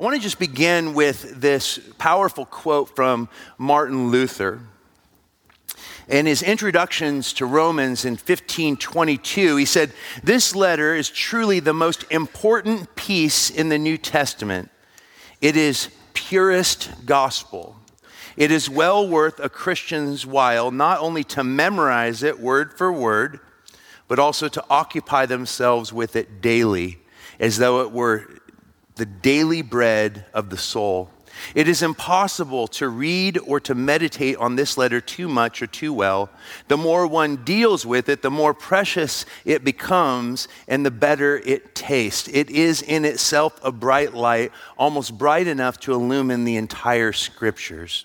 I want to just begin with this powerful quote from Martin Luther. In his introductions to Romans in 1522, he said, This letter is truly the most important piece in the New Testament. It is purest gospel. It is well worth a Christian's while not only to memorize it word for word, but also to occupy themselves with it daily, as though it were the daily bread of the soul. It is impossible to read or to meditate on this letter too much or too well. The more one deals with it, the more precious it becomes and the better it tastes. It is in itself a bright light, almost bright enough to illumine the entire scriptures.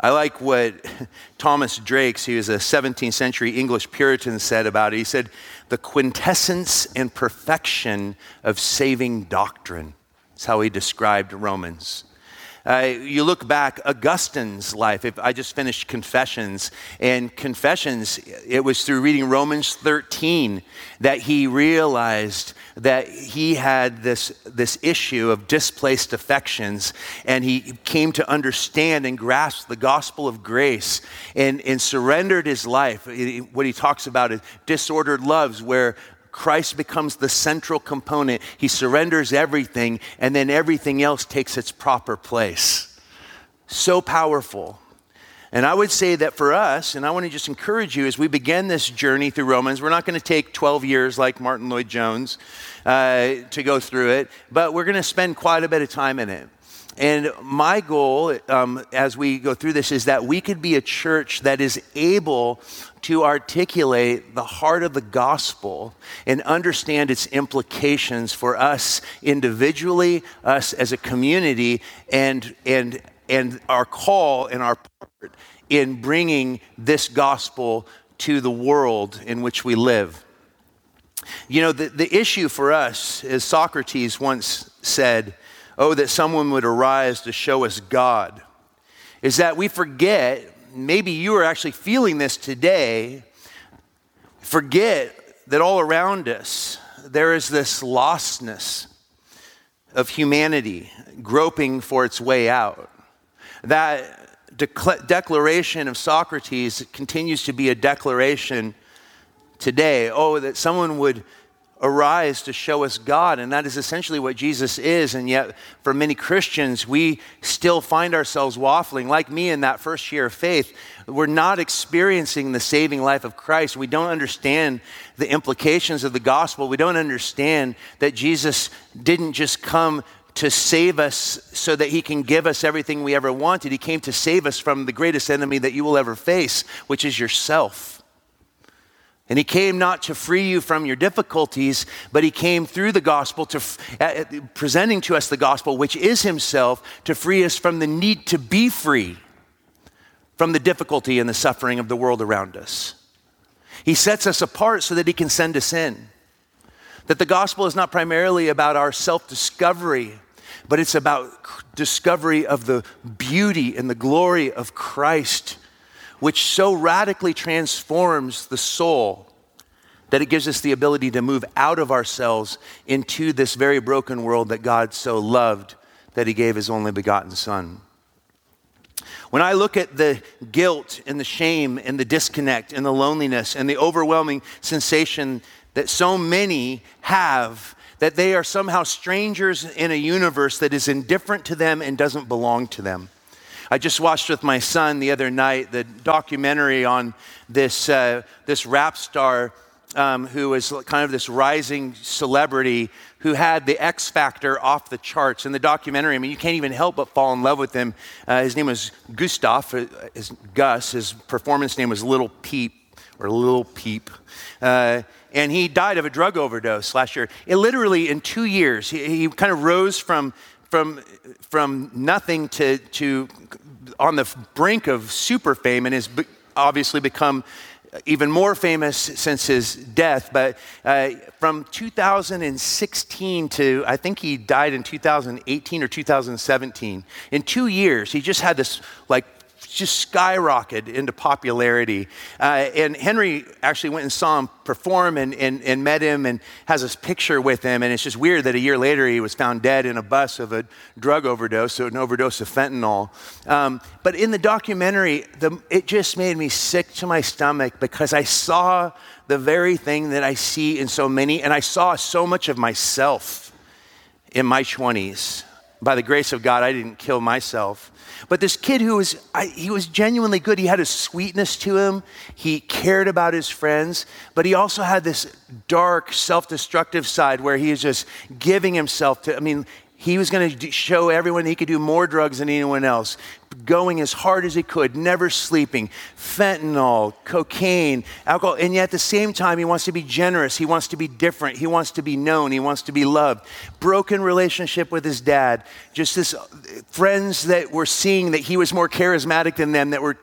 I like what Thomas Draxe, he was a 17th century English Puritan, said about it. He said, The quintessence and perfection of saving doctrine. That's how he described Romans. Uh, you look back, Augustine's life. If I just finished Confessions, and Confessions, it was through reading Romans 13 that he realized that he had this, this issue of displaced affections, and he came to understand and grasp the gospel of grace and, and surrendered his life. What he talks about is disordered loves, where Christ becomes the central component. He surrenders everything, and then everything else takes its proper place. So powerful. And I would say that for us, and I want to just encourage you as we begin this journey through Romans, we're not going to take 12 years like Martyn Lloyd-Jones uh, to go through it, but we're going to spend quite a bit of time in it. And my goal um, as we go through this is that we could be a church that is able to articulate the heart of the gospel and understand its implications for us individually, us as a community, and, and, and our call and our part in bringing this gospel to the world in which we live. You know, the, the issue for us, as Socrates once said, oh, that someone would arise to show us God, is that we forget, maybe you are actually feeling this today, forget that all around us there is this lostness of humanity groping for its way out. That de- declaration of Socrates continues to be a declaration today. Oh, that someone would arise to show us God. And that is essentially what Jesus is. And yet, for many Christians, we still find ourselves waffling. Like me in that first year of faith, we're not experiencing the saving life of Christ. We don't understand the implications of the gospel. We don't understand that Jesus didn't just come to save us so that he can give us everything we ever wanted. He came to save us from the greatest enemy that you will ever face, which is yourself. And he came not to free you from your difficulties, but he came through the gospel to uh, presenting to us the gospel, which is himself, to free us from the need to be free from the difficulty and the suffering of the world around us. He sets us apart so that he can send us in. That the gospel is not primarily about our self discovery, but it's about discovery of the beauty and the glory of Christ which so radically transforms the soul that it gives us the ability to move out of ourselves into this very broken world that God so loved that he gave his only begotten Son. When I look at the guilt and the shame and the disconnect and the loneliness and the overwhelming sensation that so many have that they are somehow strangers in a universe that is indifferent to them and doesn't belong to them. I just watched with my son the other night the documentary on this, uh, this rap star um, who was kind of this rising celebrity who had the X Factor off the charts. In the documentary, I mean, you can't even help but fall in love with him. Uh, his name was Gustav, uh, his, Gus. His performance name was Little Peep or a Little Peep. Uh, and he died of a drug overdose last year. It literally, in two years, he, he kind of rose from from, from nothing to, to on the brink of super fame and has obviously become even more famous since his death. But uh, from 2016 to I think he died in 2018 or 2017, in two years, he just had this like just skyrocketed into popularity. Uh, and Henry actually went and saw him perform and, and, and met him and has this picture with him. And it's just weird that a year later he was found dead in a bus of a drug overdose, so an overdose of fentanyl. Um, but in the documentary, the, it just made me sick to my stomach because I saw the very thing that I see in so many, and I saw so much of myself in my 20s. By the grace of God, I didn't kill myself. But this kid who was, I, he was genuinely good. He had a sweetness to him. He cared about his friends, but he also had this dark, self destructive side where he was just giving himself to, I mean, he was going to show everyone he could do more drugs than anyone else, going as hard as he could, never sleeping, fentanyl, cocaine, alcohol. And yet at the same time, he wants to be generous. He wants to be different. He wants to be known. He wants to be loved. Broken relationship with his dad. Just this uh, friends that were seeing that he was more charismatic than them, that were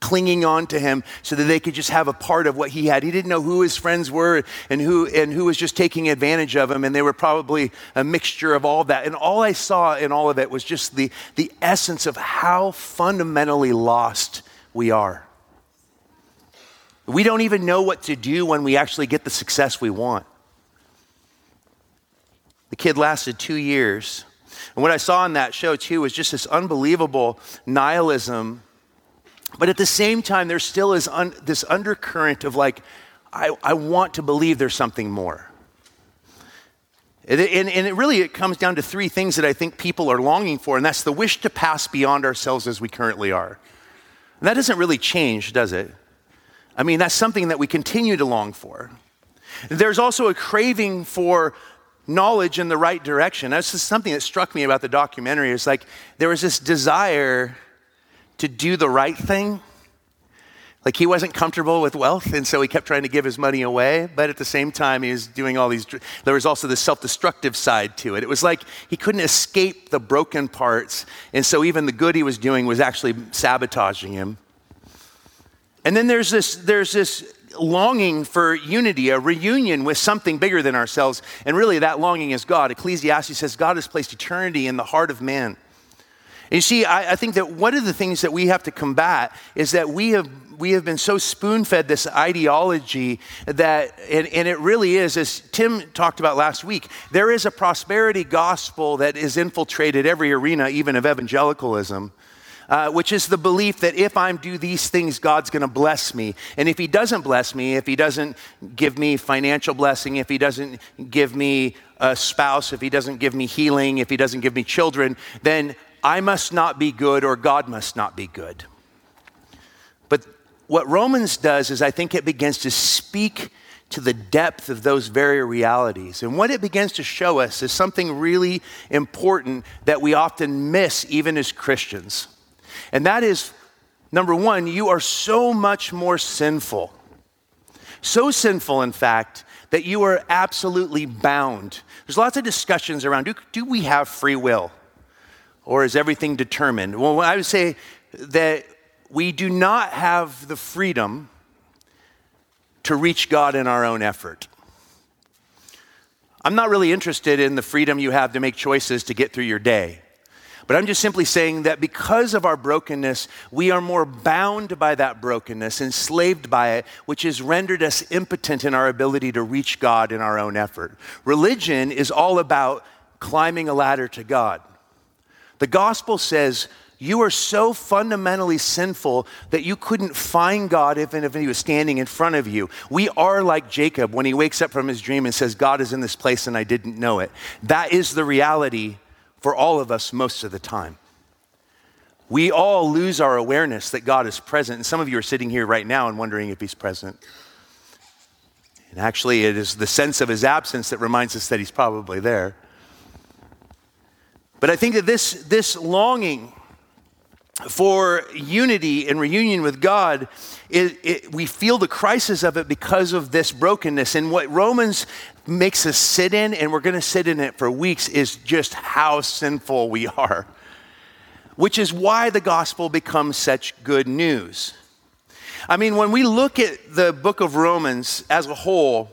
clinging on to him so that they could just have a part of what he had. He didn't know who his friends were and who, and who was just taking advantage of him, and they were probably a mixture of all that. And all I saw in all of it was just the, the essence of how fundamentally lost we are. We don't even know what to do when we actually get the success we want. The kid lasted two years. And what I saw in that show, too, was just this unbelievable nihilism but at the same time, there still is un- this undercurrent of like, I, I want to believe there's something more. And, and, it really it comes down to three things that I think people are longing for, and that's the wish to pass beyond ourselves as we currently are. And that doesn't really change, does it? I mean, that's something that we continue to long for. There's also a craving for knowledge in the right direction. That's just something that struck me about the documentary. It's like there was this desire to do the right thing. Like he wasn't comfortable with wealth, and so he kept trying to give his money away. But at the same time, he was doing all these. There was also the self destructive side to it. It was like he couldn't escape the broken parts, and so even the good he was doing was actually sabotaging him. And then there's this, there's this longing for unity, a reunion with something bigger than ourselves. And really, that longing is God. Ecclesiastes says God has placed eternity in the heart of man. You see, I, I, think that one of the things that we have to combat is that we have we have been so spoon fed this ideology that, and, and, it really is, as Tim talked about last week, there is a prosperity gospel that is infiltrated every arena, even of evangelicalism. Uh, which is the belief that if I do these things, God's going to bless me. And if He doesn't bless me, if He doesn't give me financial blessing, if He doesn't give me a spouse, if He doesn't give me healing, if He doesn't give me children, then I must not be good or God must not be good. But what Romans does is I think it begins to speak to the depth of those very realities. And what it begins to show us is something really important that we often miss, even as Christians. And that is number one, you are so much more sinful. So sinful, in fact, that you are absolutely bound. There's lots of discussions around do, do we have free will? Or is everything determined? Well, I would say that we do not have the freedom to reach God in our own effort. I'm not really interested in the freedom you have to make choices to get through your day. But I'm just simply saying that because of our brokenness, we are more bound by that brokenness, enslaved by it, which has rendered us impotent in our ability to reach God in our own effort. Religion is all about climbing a ladder to God. The gospel says you are so fundamentally sinful that you couldn't find God even if he was standing in front of you. We are like Jacob when he wakes up from his dream and says, God is in this place and I didn't know it. That is the reality for all of us most of the time. We all lose our awareness that God is present. And some of you are sitting here right now and wondering if he's present. And actually, it is the sense of his absence that reminds us that he's probably there. But I think that this, this longing for unity and reunion with God, it, it, we feel the crisis of it because of this brokenness. And what Romans makes us sit in, and we're going to sit in it for weeks, is just how sinful we are, which is why the gospel becomes such good news. I mean, when we look at the book of Romans as a whole,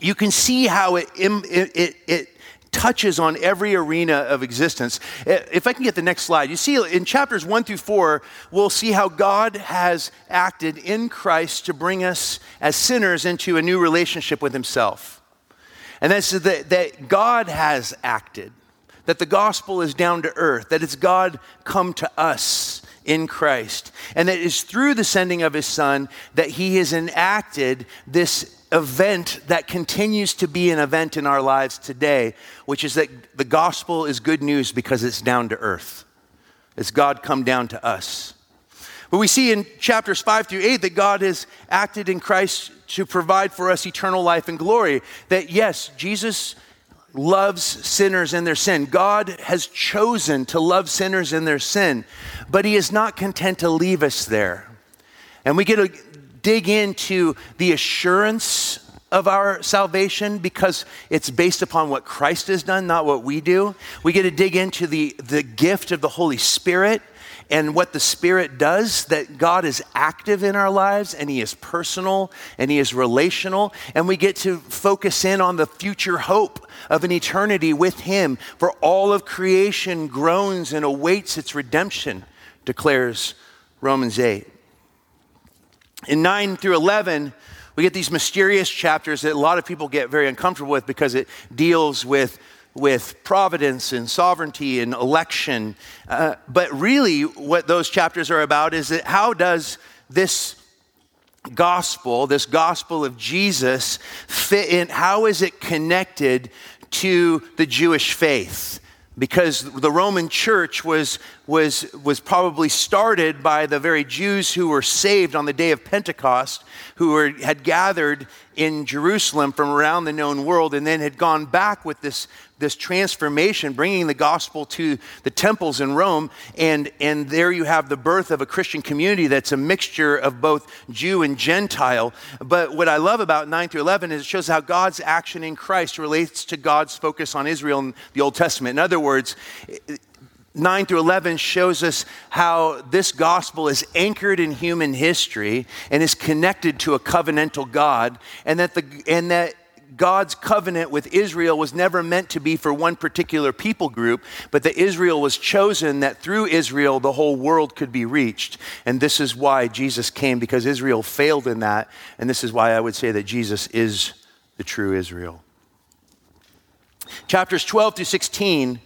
you can see how it, it, it, it touches on every arena of existence. Eh, if I can get the next slide, you see in chapters one through four, we'll see how God has acted in Christ to bring us as sinners into a new relationship with Himself. And that's that, that God has acted, that the gospel is down to earth, that it's God come to us in Christ. And that is through the sending of his son that he has enacted this event that continues to be an event in our lives today, which is that the gospel is good news because it's down to earth. It's God come down to us. But we see in chapters 5 through 8 that God has acted in Christ to provide for us eternal life and glory. That yes, Jesus loves sinners in their sin. God has chosen to love sinners in their sin, but He is not content to leave us there. And we get to dig into the assurance of our salvation because it's based upon what Christ has done, not what we do. We get to dig into the, the gift of the Holy Spirit and what the Spirit does, that God is active in our lives and He is personal and He is relational. And we get to focus in on the future hope of an eternity with Him, for all of creation groans and awaits its redemption, declares Romans 8. In 9 through 11, we get these mysterious chapters that a lot of people get very uncomfortable with because it deals with with providence and sovereignty and election. Uh, but really, what those chapters are about is that how does this gospel, this gospel of Jesus, fit in? How is it connected to the Jewish faith? because the Roman church was, was, was probably started by the very Jews who were saved on the day of Pentecost, who were, had gathered in Jerusalem from around the known world, and then had gone back with this, this transformation, bringing the gospel to the temples in Rome. And, and there you have the birth of a Christian community that's a mixture of both Jew and Gentile. But what I love about 9 through 11 is it shows how God's action in Christ relates to God's focus on Israel in the Old Testament. In other words, 9 through 11 shows us how this gospel is anchored in human history and is connected to a covenantal God, and that, the, and that God's covenant with Israel was never meant to be for one particular people group, but that Israel was chosen that through Israel the whole world could be reached. And this is why Jesus came, because Israel failed in that. And this is why I would say that Jesus is the true Israel. Chapters 12 through 16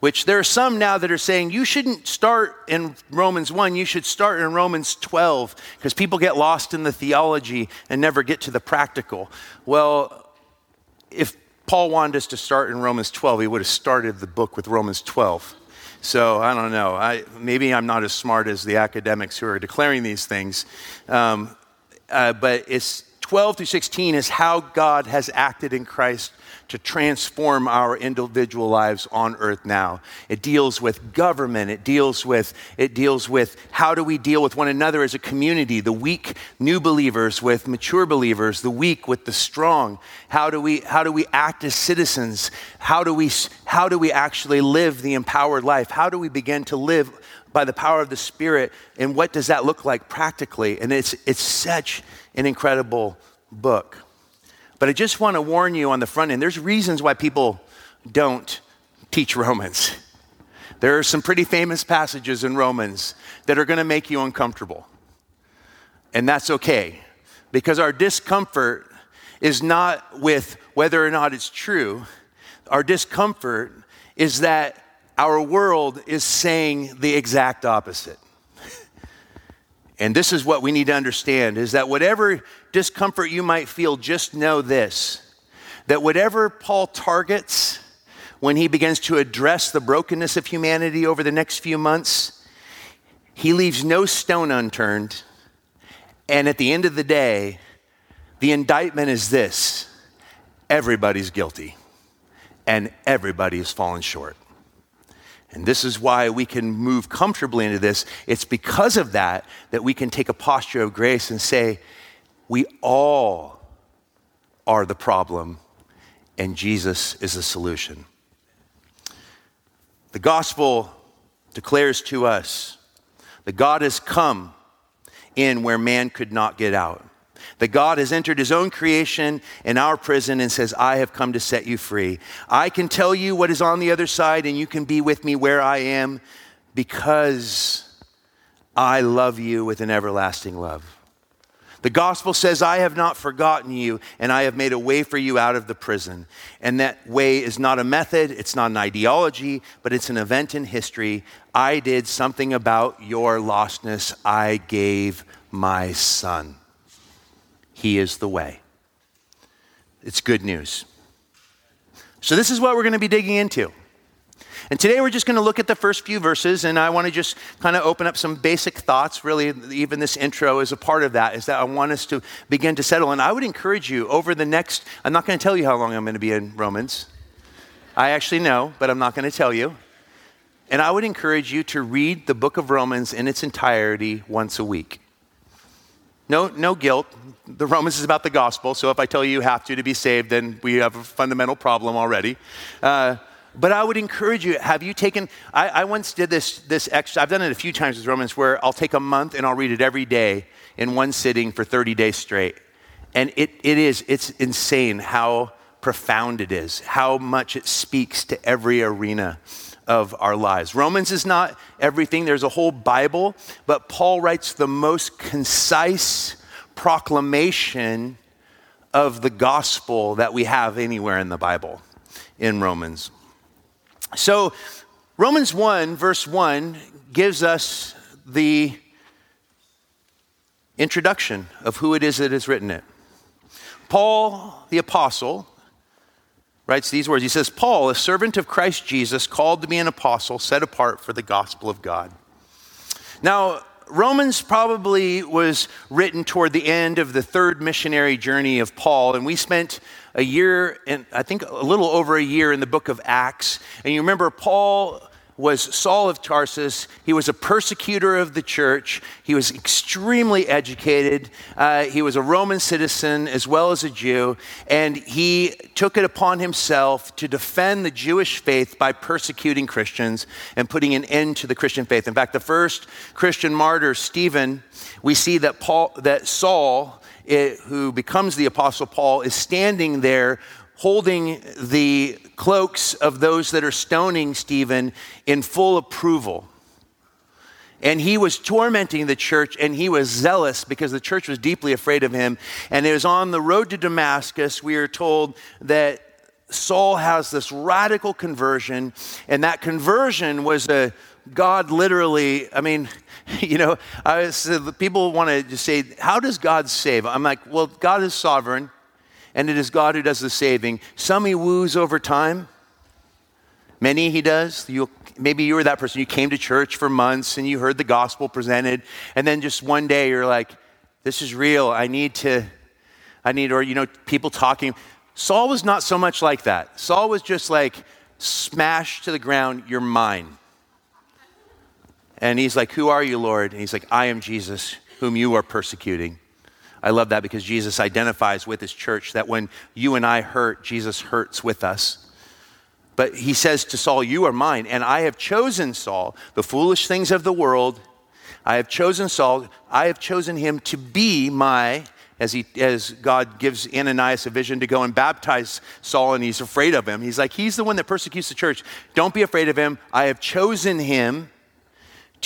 which there are some now that are saying you shouldn't start in Romans 1, you should start in Romans 12, because people get lost in the theology and never get to the practical. Well, if Paul wanted us to start in Romans 12, he would have started the book with Romans 12. So I don't know. I, maybe I'm not as smart as the academics who are declaring these things. Um, uh, but it's 12 through 16 is how God has acted in Christ to transform our individual lives on earth now. It deals with government, it deals with it deals with how do we deal with one another as a community, the weak new believers with mature believers, the weak with the strong. How do we how do we act as citizens? How do we how do we actually live the empowered life? How do we begin to live by the power of the Spirit? And what does that look like practically? And it's it's such an incredible book. But I just want to warn you on the front end there's reasons why people don't teach Romans. There are some pretty famous passages in Romans that are going to make you uncomfortable. And that's okay, because our discomfort is not with whether or not it's true. Our discomfort is that our world is saying the exact opposite. And this is what we need to understand is that whatever discomfort you might feel, just know this that whatever Paul targets when he begins to address the brokenness of humanity over the next few months, he leaves no stone unturned. And at the end of the day, the indictment is this everybody's guilty, and everybody has fallen short. And this is why we can move comfortably into this. It's because of that that we can take a posture of grace and say, we all are the problem, and Jesus is the solution. The gospel declares to us that God has come in where man could not get out. That God has entered his own creation in our prison and says, I have come to set you free. I can tell you what is on the other side, and you can be with me where I am because I love you with an everlasting love. The gospel says, I have not forgotten you, and I have made a way for you out of the prison. And that way is not a method, it's not an ideology, but it's an event in history. I did something about your lostness. I gave my son. He is the way. It's good news. So, this is what we're going to be digging into. And today we're just going to look at the first few verses, and I want to just kind of open up some basic thoughts. Really, even this intro is a part of that, is that I want us to begin to settle. And I would encourage you over the next, I'm not going to tell you how long I'm going to be in Romans. I actually know, but I'm not going to tell you. And I would encourage you to read the book of Romans in its entirety once a week. No, no guilt. The Romans is about the gospel, so if I tell you you have to to be saved, then we have a fundamental problem already. Uh, but I would encourage you, have you taken, I, I once did this, this extra, I've done it a few times with Romans where I'll take a month and I'll read it every day in one sitting for 30 days straight. And it, it is, it's insane how profound it is, how much it speaks to every arena of our lives. Romans is not everything, there's a whole Bible, but Paul writes the most concise proclamation of the gospel that we have anywhere in the Bible in Romans. So, Romans 1, verse 1, gives us the introduction of who it is that has written it. Paul, the apostle, writes these words. He says, Paul, a servant of Christ Jesus, called to be an apostle, set apart for the gospel of God. Now, Romans probably was written toward the end of the third missionary journey of Paul, and we spent a year, and I think a little over a year in the book of Acts. And you remember, Paul was Saul of Tarsus. He was a persecutor of the church. He was extremely educated. Uh, he was a Roman citizen as well as a Jew. And he took it upon himself to defend the Jewish faith by persecuting Christians and putting an end to the Christian faith. In fact, the first Christian martyr, Stephen, we see that, Paul, that Saul, it, who becomes the Apostle Paul, is standing there holding the cloaks of those that are stoning Stephen in full approval. And he was tormenting the church and he was zealous because the church was deeply afraid of him. And it was on the road to Damascus, we are told that Saul has this radical conversion. And that conversion was a God literally, I mean, you know, I was, people want to just say, How does God save? I'm like, Well, God is sovereign and it is God who does the saving. Some he woos over time, many he does. You, maybe you were that person. You came to church for months and you heard the gospel presented, and then just one day you're like, this is real. I need to, I need, or, you know, people talking. Saul was not so much like that. Saul was just like, smash to the ground, you're mine. And he's like, Who are you, Lord? And he's like, I am Jesus, whom you are persecuting. I love that because Jesus identifies with his church that when you and I hurt, Jesus hurts with us. But he says to Saul, You are mine, and I have chosen Saul, the foolish things of the world. I have chosen Saul, I have chosen him to be my, as, he, as God gives Ananias a vision to go and baptize Saul, and he's afraid of him. He's like, He's the one that persecutes the church. Don't be afraid of him. I have chosen him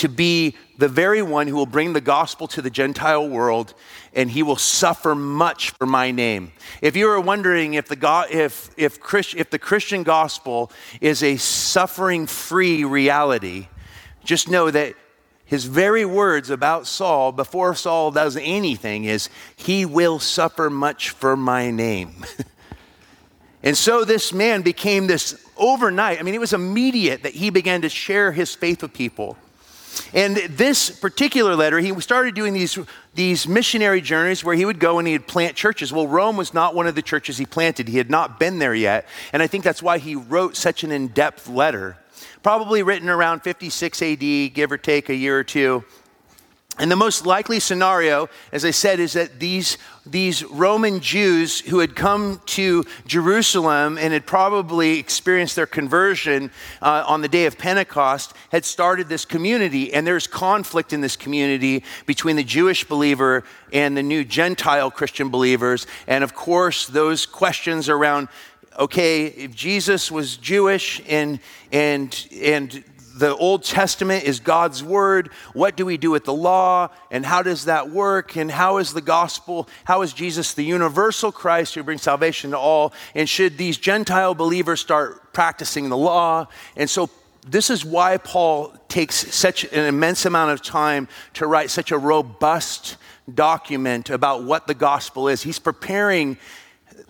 to be the very one who will bring the gospel to the Gentile world, and he will suffer much for my name. If you are wondering if the, go- if, if, Christ- if the Christian gospel is a suffering free reality, just know that his very words about Saul before Saul does anything is, He will suffer much for my name. and so this man became this overnight. I mean, it was immediate that he began to share his faith with people. And this particular letter, he started doing these, these missionary journeys where he would go and he'd plant churches. Well, Rome was not one of the churches he planted. He had not been there yet. And I think that's why he wrote such an in depth letter. Probably written around 56 AD, give or take a year or two. And the most likely scenario, as I said, is that these, these Roman Jews who had come to Jerusalem and had probably experienced their conversion uh, on the day of Pentecost had started this community. And there's conflict in this community between the Jewish believer and the new Gentile Christian believers. And of course, those questions around okay, if Jesus was Jewish and, and, and the Old Testament is God's word. What do we do with the law? And how does that work? And how is the gospel? How is Jesus the universal Christ who brings salvation to all? And should these Gentile believers start practicing the law? And so this is why Paul takes such an immense amount of time to write such a robust document about what the gospel is. He's preparing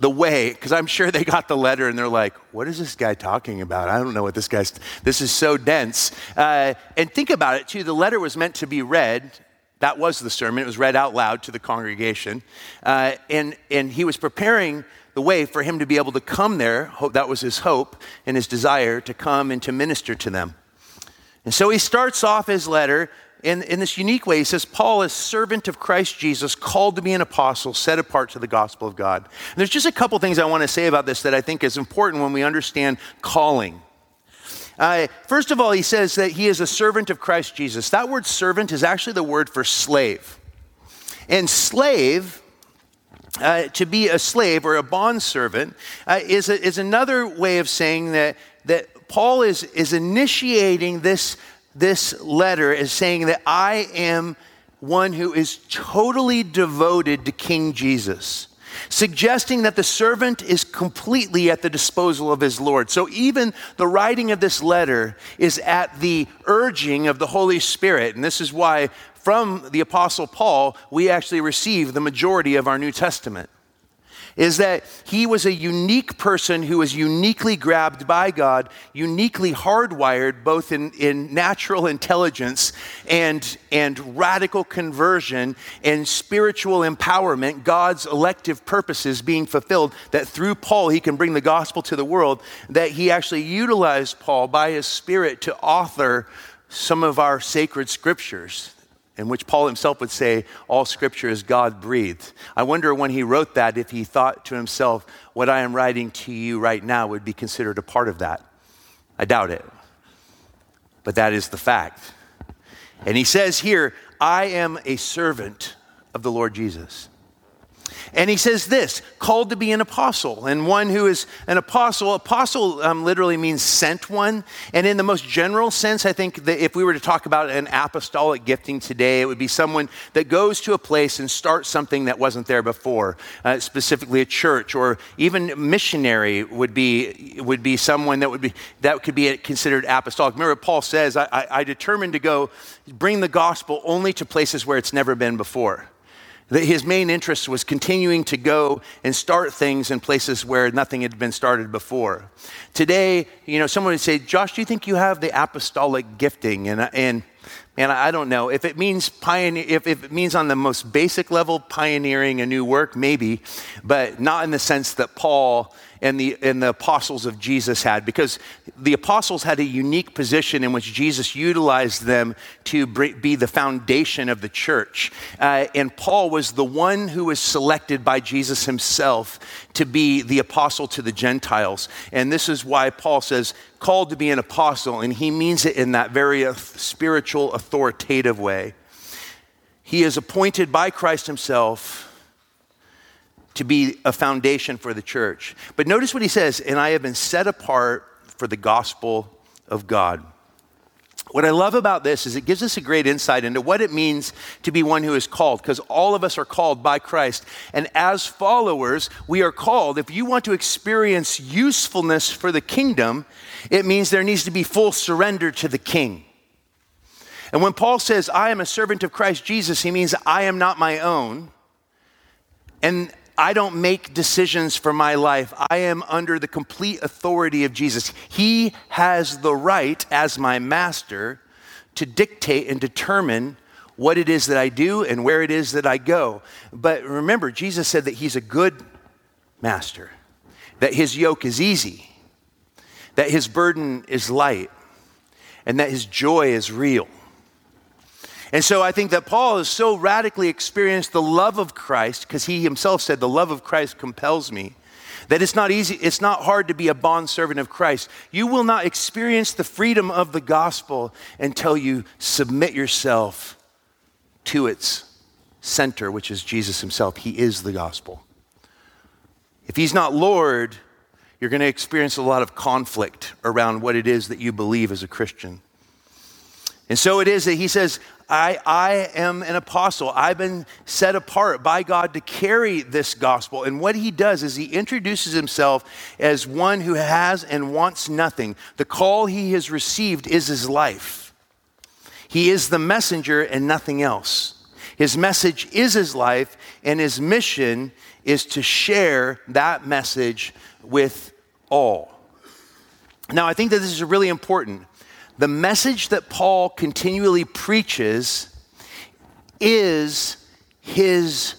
the way, because I'm sure they got the letter and they're like, what is this guy talking about? I don't know what this guy's, this is so dense. Uh, and think about it too, the letter was meant to be read. That was the sermon. It was read out loud to the congregation. Uh, and, and he was preparing the way for him to be able to come there. That was his hope and his desire to come and to minister to them. And so he starts off his letter in, in this unique way. He says, Paul is servant of Christ Jesus, called to be an apostle, set apart to the gospel of God. And there's just a couple things I want to say about this that I think is important when we understand calling. Uh, first of all, he says that he is a servant of Christ Jesus. That word servant is actually the word for slave. And slave, uh, to be a slave or a bond servant, uh, is, a, is another way of saying that, that Paul is, is initiating this this letter is saying that I am one who is totally devoted to King Jesus, suggesting that the servant is completely at the disposal of his Lord. So even the writing of this letter is at the urging of the Holy Spirit. And this is why, from the Apostle Paul, we actually receive the majority of our New Testament is that he was a unique person who was uniquely grabbed by God, uniquely hardwired both in, in natural intelligence and, and radical conversion and spiritual empowerment, God's elective purposes being fulfilled, that through Paul he can bring the gospel to the world, that he actually utilized Paul by his spirit to author some of our sacred scriptures in which Paul himself would say, All scripture is God breathed. I wonder when he wrote that if he thought to himself, What I am writing to you right now would be considered a part of that. I doubt it. But that is the fact. And he says here, I am a servant of the Lord Jesus. And he says this called to be an apostle. And one who is an apostle, apostle um, literally means sent one. And in the most general sense, I think that if we were to talk about an apostolic gifting today, it would be someone that goes to a place and starts something that wasn't there before, uh, specifically a church, or even missionary would be, would be someone that, would be, that could be considered apostolic. Remember, Paul says, I, I, I determined to go bring the gospel only to places where it's never been before that his main interest was continuing to go and start things in places where nothing had been started before. Today, you know, someone would say, Josh, do you think you have the apostolic gifting? And, and, and I don't know. If it means pioneer, if, if it means on the most basic level, pioneering a new work, maybe, but not in the sense that Paul and the, and the apostles of Jesus had, because the apostles had a unique position in which Jesus utilized them to be the foundation of the church. Uh, and Paul was the one who was selected by Jesus himself to be the apostle to the Gentiles. And this is why Paul says, called to be an apostle, and he means it in that very spiritual, authoritative way. He is appointed by Christ himself to be a foundation for the church. But notice what he says, and I have been set apart for the gospel of God. What I love about this is it gives us a great insight into what it means to be one who is called, because all of us are called by Christ. And as followers, we are called. If you want to experience usefulness for the kingdom, it means there needs to be full surrender to the king. And when Paul says, I am a servant of Christ Jesus, he means I am not my own. And I don't make decisions for my life. I am under the complete authority of Jesus. He has the right, as my master, to dictate and determine what it is that I do and where it is that I go. But remember, Jesus said that He's a good master, that His yoke is easy, that His burden is light, and that His joy is real. And so I think that Paul has so radically experienced the love of Christ, because he himself said, The love of Christ compels me, that it's not easy, it's not hard to be a bondservant of Christ. You will not experience the freedom of the gospel until you submit yourself to its center, which is Jesus himself. He is the gospel. If he's not Lord, you're going to experience a lot of conflict around what it is that you believe as a Christian. And so it is that he says, I, I am an apostle. I've been set apart by God to carry this gospel. And what he does is he introduces himself as one who has and wants nothing. The call he has received is his life. He is the messenger and nothing else. His message is his life, and his mission is to share that message with all. Now, I think that this is really important the message that Paul continually preaches is his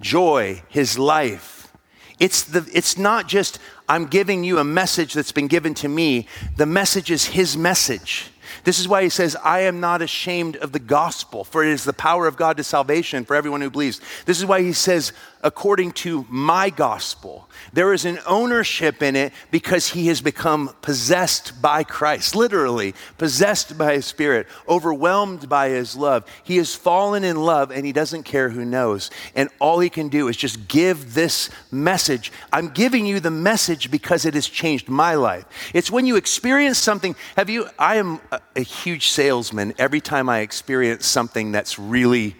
joy, his life. It's, the, it's not just, I'm giving you a message that's been given to me. The message is his message. This is why he says, I am not ashamed of the gospel, for it is the power of God to salvation for everyone who believes. This is why he says, according to my gospel. There is an ownership in it because he has become possessed by Christ, literally, possessed by his spirit, overwhelmed by his love. He has fallen in love and he doesn't care who knows. And all he can do is just give this message. I'm giving you the message because it has changed my life. It's when you experience something. Have you? I am a, a huge salesman every time I experience something that's really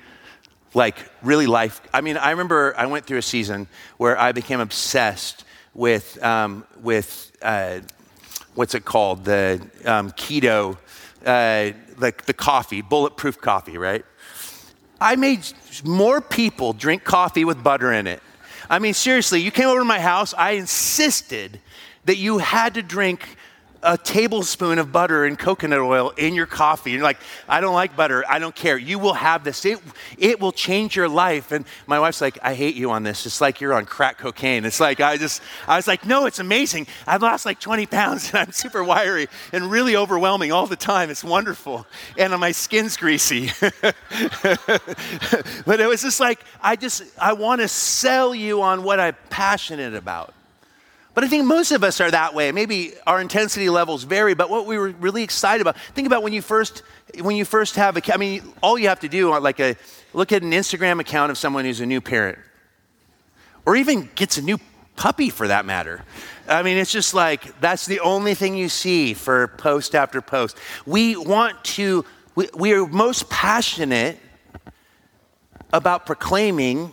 like really life. I mean, I remember I went through a season where I became obsessed with um, with uh, what's it called the um, keto, uh, like the coffee, bulletproof coffee, right? I made more people drink coffee with butter in it. I mean, seriously, you came over to my house. I insisted that you had to drink a tablespoon of butter and coconut oil in your coffee. You're like, I don't like butter. I don't care. You will have this. It, it will change your life. And my wife's like, I hate you on this. It's like you're on crack cocaine. It's like, I just, I was like, no, it's amazing. I've lost like 20 pounds and I'm super wiry and really overwhelming all the time. It's wonderful. And my skin's greasy. but it was just like, I just, I want to sell you on what I'm passionate about. But I think most of us are that way. Maybe our intensity levels vary, but what we were really excited about. Think about when you first when you first have a I mean, all you have to do uh, like a look at an Instagram account of someone who's a new parent. Or even gets a new puppy for that matter. I mean, it's just like that's the only thing you see for post after post. We want to we, we are most passionate about proclaiming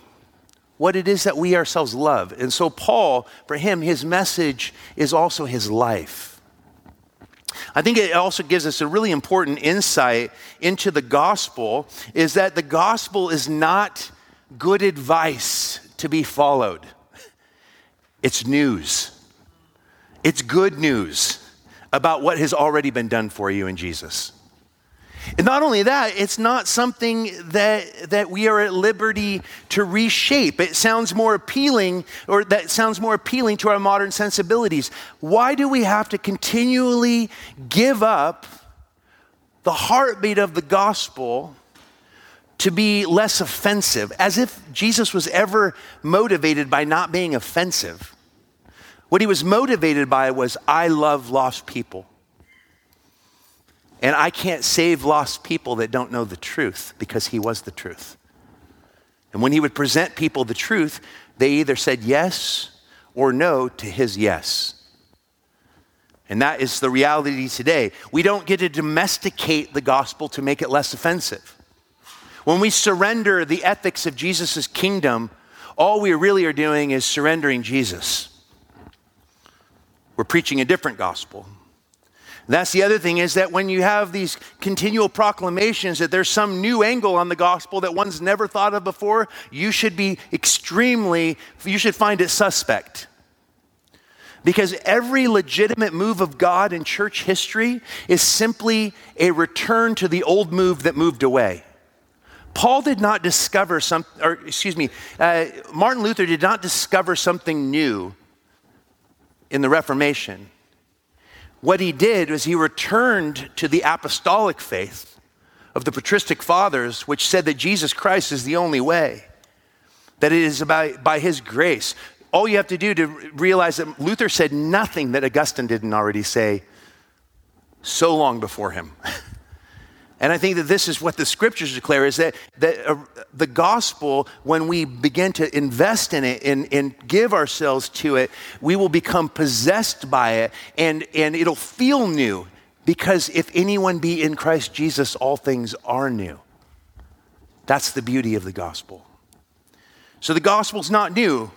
what it is that we ourselves love. And so, Paul, for him, his message is also his life. I think it also gives us a really important insight into the gospel is that the gospel is not good advice to be followed. It's news. It's good news about what has already been done for you in Jesus. And not only that, it's not something that, that we are at liberty to reshape. It sounds more appealing, or that sounds more appealing to our modern sensibilities. Why do we have to continually give up the heartbeat of the gospel to be less offensive, as if Jesus was ever motivated by not being offensive? What he was motivated by was, I love lost people. And I can't save lost people that don't know the truth because he was the truth. And when he would present people the truth, they either said yes or no to his yes. And that is the reality today. We don't get to domesticate the gospel to make it less offensive. When we surrender the ethics of Jesus' kingdom, all we really are doing is surrendering Jesus. We're preaching a different gospel. That's the other thing is that when you have these continual proclamations that there's some new angle on the gospel that one's never thought of before, you should be extremely, you should find it suspect. Because every legitimate move of God in church history is simply a return to the old move that moved away. Paul did not discover some, or excuse me, uh, Martin Luther did not discover something new in the Reformation. What he did was he returned to the apostolic faith of the patristic fathers, which said that Jesus Christ is the only way, that it is by, by his grace. All you have to do to realize that Luther said nothing that Augustine didn't already say so long before him. And I think that this is what the scriptures declare is that, that uh, the gospel, when we begin to invest in it and, and give ourselves to it, we will become possessed by it and, and it'll feel new. Because if anyone be in Christ Jesus, all things are new. That's the beauty of the gospel. So the gospel's not new.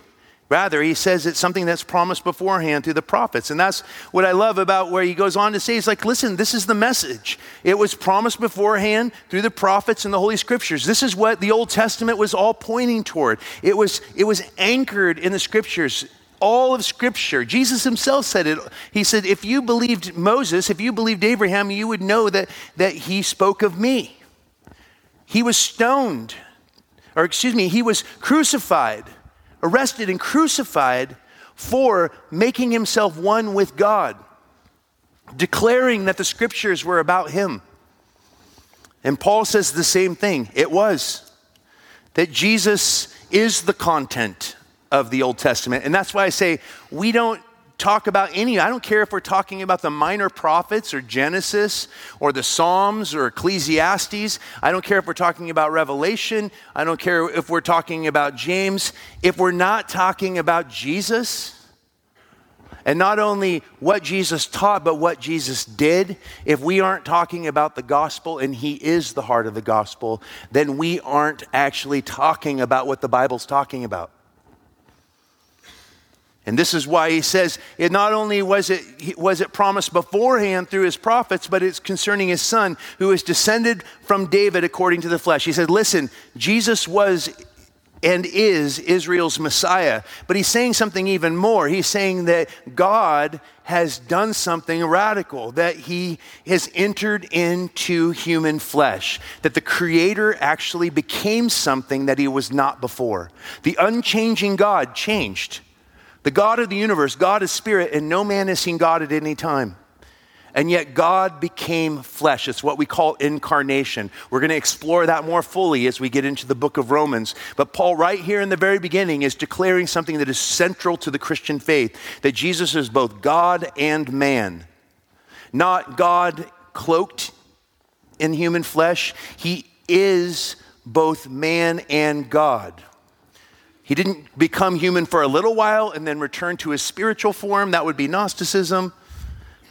Rather, he says it's something that's promised beforehand through the prophets. And that's what I love about where he goes on to say, he's like, listen, this is the message. It was promised beforehand through the prophets and the Holy Scriptures. This is what the Old Testament was all pointing toward. It was, it was anchored in the Scriptures. All of Scripture. Jesus himself said it. He said, if you believed Moses, if you believed Abraham, you would know that, that he spoke of me. He was stoned, or excuse me, he was crucified arrested and crucified for making himself one with God, declaring that the scriptures were about him. And Paul says the same thing. It was that Jesus is the content of the Old Testament. And that's why I say we don't talk about any, I don't care if we're talking about the minor prophets or Genesis or the Psalms or Ecclesiastes. I don't care if we're talking about Revelation. I don't care if we're talking about James. If we're not talking about Jesus, and not only what Jesus taught, but what Jesus did, if we aren't talking about the gospel and he is the heart of the gospel, then we aren't actually talking about what the Bible's talking about. And this is why he says it not only was it, was it promised beforehand through his prophets, but it's concerning his son who is descended from David according to the flesh. He said, Listen, Jesus was and is Israel's Messiah. But he's saying something even more. He's saying that God has done something radical, that he has entered into human flesh, that the Creator actually became something that he was not before. The unchanging God changed. The God of the universe, God is spirit, and no man has seen God at any time. And yet God became flesh. It's what we call incarnation. We're going to explore that more fully as we get into the book of Romans. But Paul, right here in the very beginning, is declaring something that is central to the Christian faith that Jesus is both God and man. Not God cloaked in human flesh, he is both man and God. He didn't become human for a little while and then return to his spiritual form. That would be Gnosticism.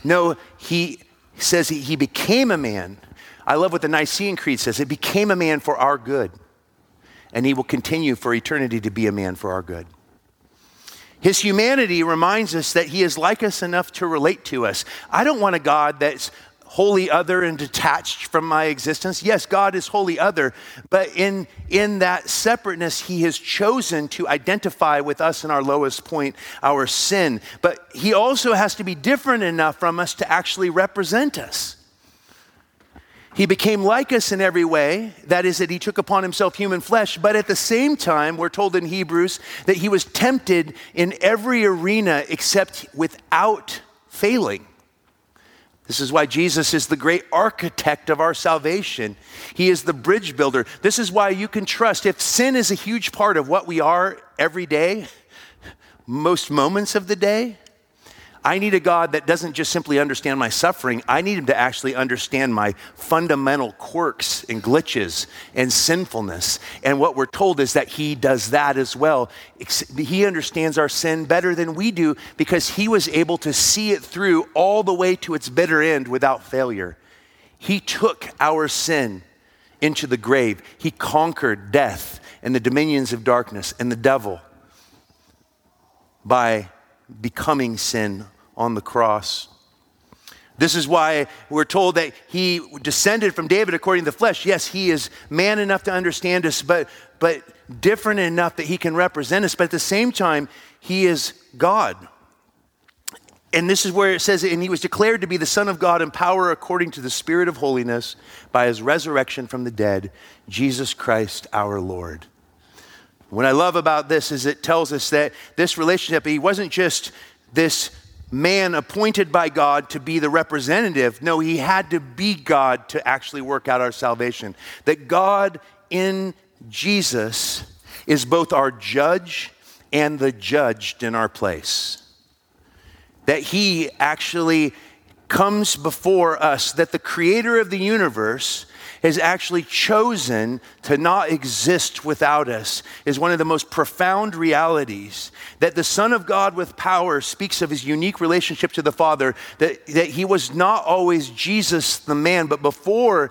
No, he says he, became a man. I love what the Nicene Creed says. It became a man for our good. And he will continue for eternity to be a man for our good. His humanity reminds us that he is like us enough to relate to us. I don't want a God that's wholly other and detached from my existence. Yes, God is wholly other, but in, in that separateness, He has chosen to identify with us in our lowest point, our sin. But He also has to be different enough from us to actually represent us. He became like us in every way. That is, that he took upon himself human flesh. But at the same time, we're told in Hebrews that he was tempted in every arena except without failing. This is why Jesus is the great architect of our salvation. He is the bridge builder. This is why you can trust. If sin is a huge part of what we are every day, most moments of the day, I need a God that doesn't just simply understand my suffering. I need him to actually understand my fundamental quirks and glitches and sinfulness. And what we're told is that he does that as well. He understands our sin better than we do because he was able to see it through all the way to its bitter end without failure. He took our sin into the grave, he conquered death and the dominions of darkness and the devil by becoming sin on the cross. This is why we're told that he descended from David according to the flesh. Yes, he is man enough to understand us, but, but different enough that he can represent us. But at the same time, he is God. And this is where it says, and he was declared to be the Son of God in power according to the Spirit of holiness by his resurrection from the dead, Jesus Christ our Lord. What I love about this is it tells us that this relationship, he wasn't just this man appointed by God to be the representative. No, he had to be God to actually work out our salvation. That God in Jesus is both our judge and the judged in our place. That he actually comes before us, that the creator of the universe has actually chosen to not exist without us is one of the most profound realities. That the Son of God with power speaks of his unique relationship to the Father, that, that he was not always Jesus the man, but before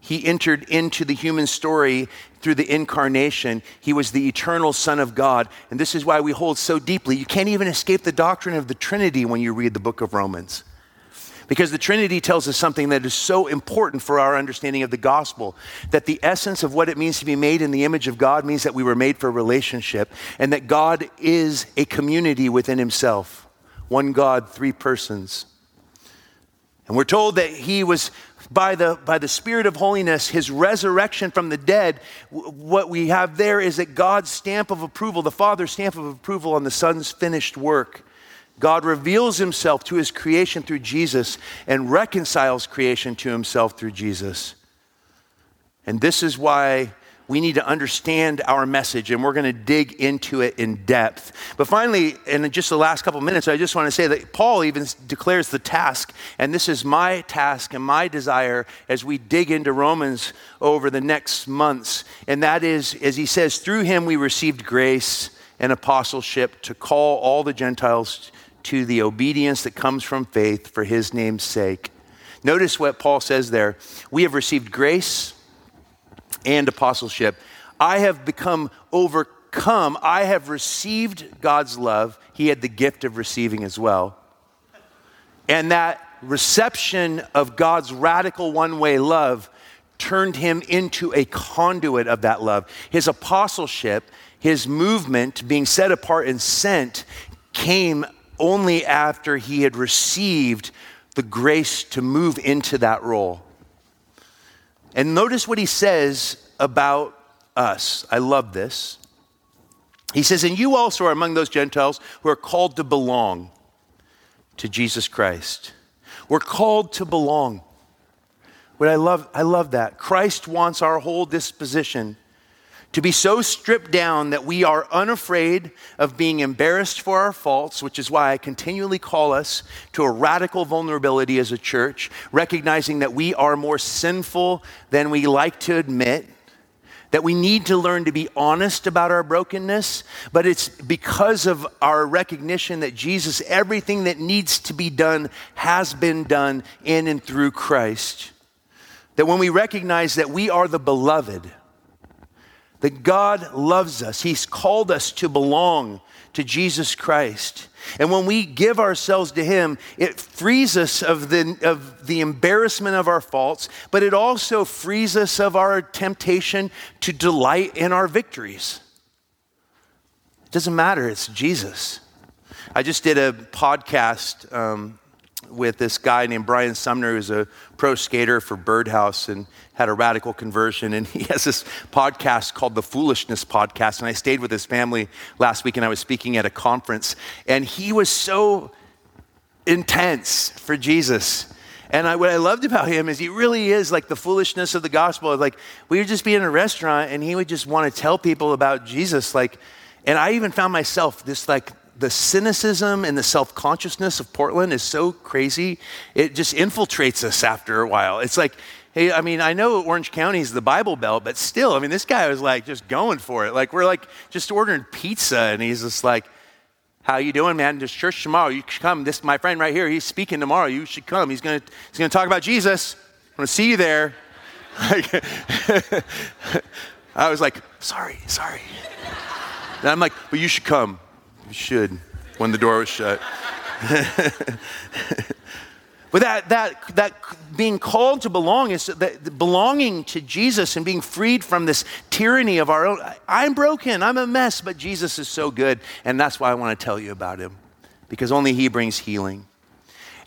he entered into the human story through the incarnation. He was the eternal Son of God. And this is why we hold so deeply. You can't even escape the doctrine of the Trinity when you read the book of Romans. Because the Trinity tells us something that is so important for our understanding of the gospel that the essence of what it means to be made in the image of God means that we were made for relationship, and that God is a community within himself one God, three persons. And we're told that he was, by the, by the Spirit of holiness, his resurrection from the dead, what we have there is that God's stamp of approval, the Father's stamp of approval on the Son's finished work. God reveals himself to his creation through Jesus and reconciles creation to himself through Jesus. And this is why we need to understand our message, and we're going to dig into it in depth. But finally, in just the last couple minutes, I just want to say that Paul even declares the task, and this is my task and my desire as we dig into Romans over the next months. And that is, as he says, through him we received grace and apostleship to call all the Gentiles to the obedience that comes from faith for his name's sake. Notice what Paul says there. We have received grace and apostleship. I have become overcome. I have received God's love. He had the gift of receiving as well. And that reception of God's radical one way love turned him into a conduit of that love. His apostleship, his movement, being set apart and sent, came only after he had received the grace to move into that role. And notice what he says about us. I love this. He says, And you also are among those Gentiles who are called to belong to Jesus Christ. We're called to belong. What I love, I love that. Christ wants our whole disposition to be so stripped down that we are unafraid of being embarrassed for our faults, which is why I continually call us to a radical vulnerability as a church, recognizing that we are more sinful than we like to admit. That we need to learn to be honest about our brokenness, but it's because of our recognition that Jesus, everything that needs to be done has been done in and through Christ. That when we recognize that we are the beloved, that God loves us. He's called us to belong to Jesus Christ. And when we give ourselves to Him, it frees us of the, of the embarrassment of our faults, but it also frees us of our temptation to delight in our victories. It doesn't matter, it's Jesus. I just did a podcast um, with this guy named Brian Sumner, who's a pro skater for Birdhouse and had a radical conversion. And he has this podcast called the Foolishness Podcast. And I stayed with his family last week and I was speaking at a conference. And he was so intense for Jesus. And I, what I loved about him is he really is like the foolishness of the gospel. Like we would just be in a restaurant and he would just want to tell people about Jesus. Like, and I even found myself this like the cynicism and the self consciousness of Portland is so crazy. It just infiltrates us after a while. It's like, hey, I mean, I know Orange County is the Bible Belt, but still, I mean, this guy was like just going for it. Like, we're like just ordering pizza, and he's just like, how you doing, man? There's church tomorrow. You should come. This my friend right here. He's speaking tomorrow. You should come. He's gonna he's gonna talk about Jesus. I want to see you there. I was like, sorry, sorry. And I'm like, but you should come. You should, when the door was shut. but that, that, that being called to belong is that belonging to Jesus and being freed from this tyranny of our own. I'm broken, I'm a mess, but Jesus is so good. And that's why I want to tell you about him, because only he brings healing.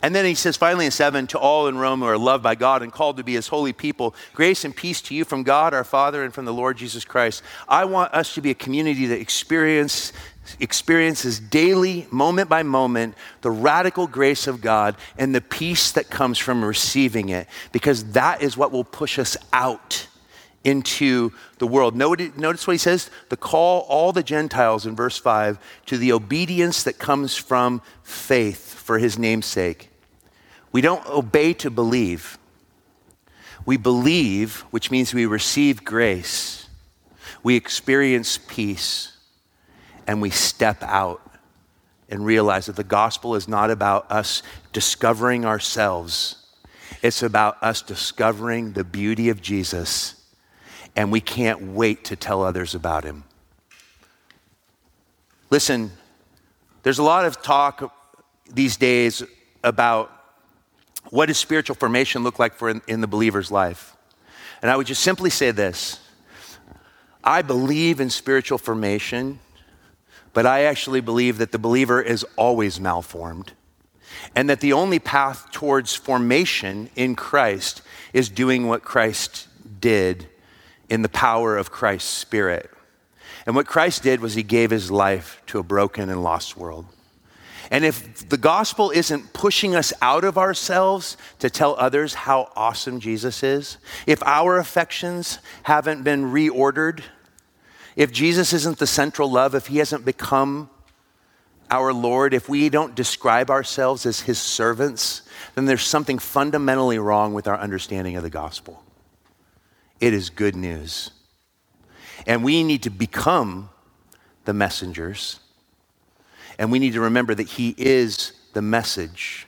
And then he says finally in 7 to all in Rome who are loved by God and called to be his holy people, grace and peace to you from God our Father and from the Lord Jesus Christ. I want us to be a community that experience, experiences daily, moment by moment, the radical grace of God and the peace that comes from receiving it, because that is what will push us out into the world. Notice what he says the call all the Gentiles in verse 5 to the obedience that comes from faith for his name's sake. We don't obey to believe. We believe, which means we receive grace, we experience peace, and we step out and realize that the gospel is not about us discovering ourselves, it's about us discovering the beauty of Jesus, and we can't wait to tell others about him. Listen, there's a lot of talk these days about what does spiritual formation look like for in, in the believer's life? And I would just simply say this I believe in spiritual formation, but I actually believe that the believer is always malformed. And that the only path towards formation in Christ is doing what Christ did in the power of Christ's Spirit. And what Christ did was he gave his life to a broken and lost world. And if the gospel isn't pushing us out of ourselves to tell others how awesome Jesus is, if our affections haven't been reordered, if Jesus isn't the central love, if he hasn't become our Lord, if we don't describe ourselves as his servants, then there's something fundamentally wrong with our understanding of the gospel. It is good news. And we need to become the messengers and we need to remember that He is the message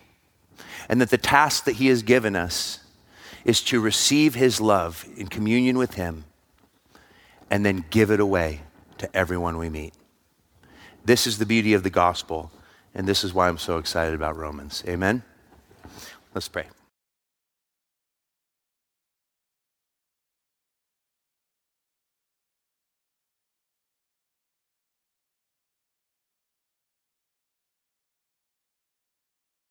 and that the task that He has given us is to receive His love in communion with Him and then give it away to everyone we meet. This is the beauty of the gospel, and this is why I'm so excited about Romans. Amen? Let's pray.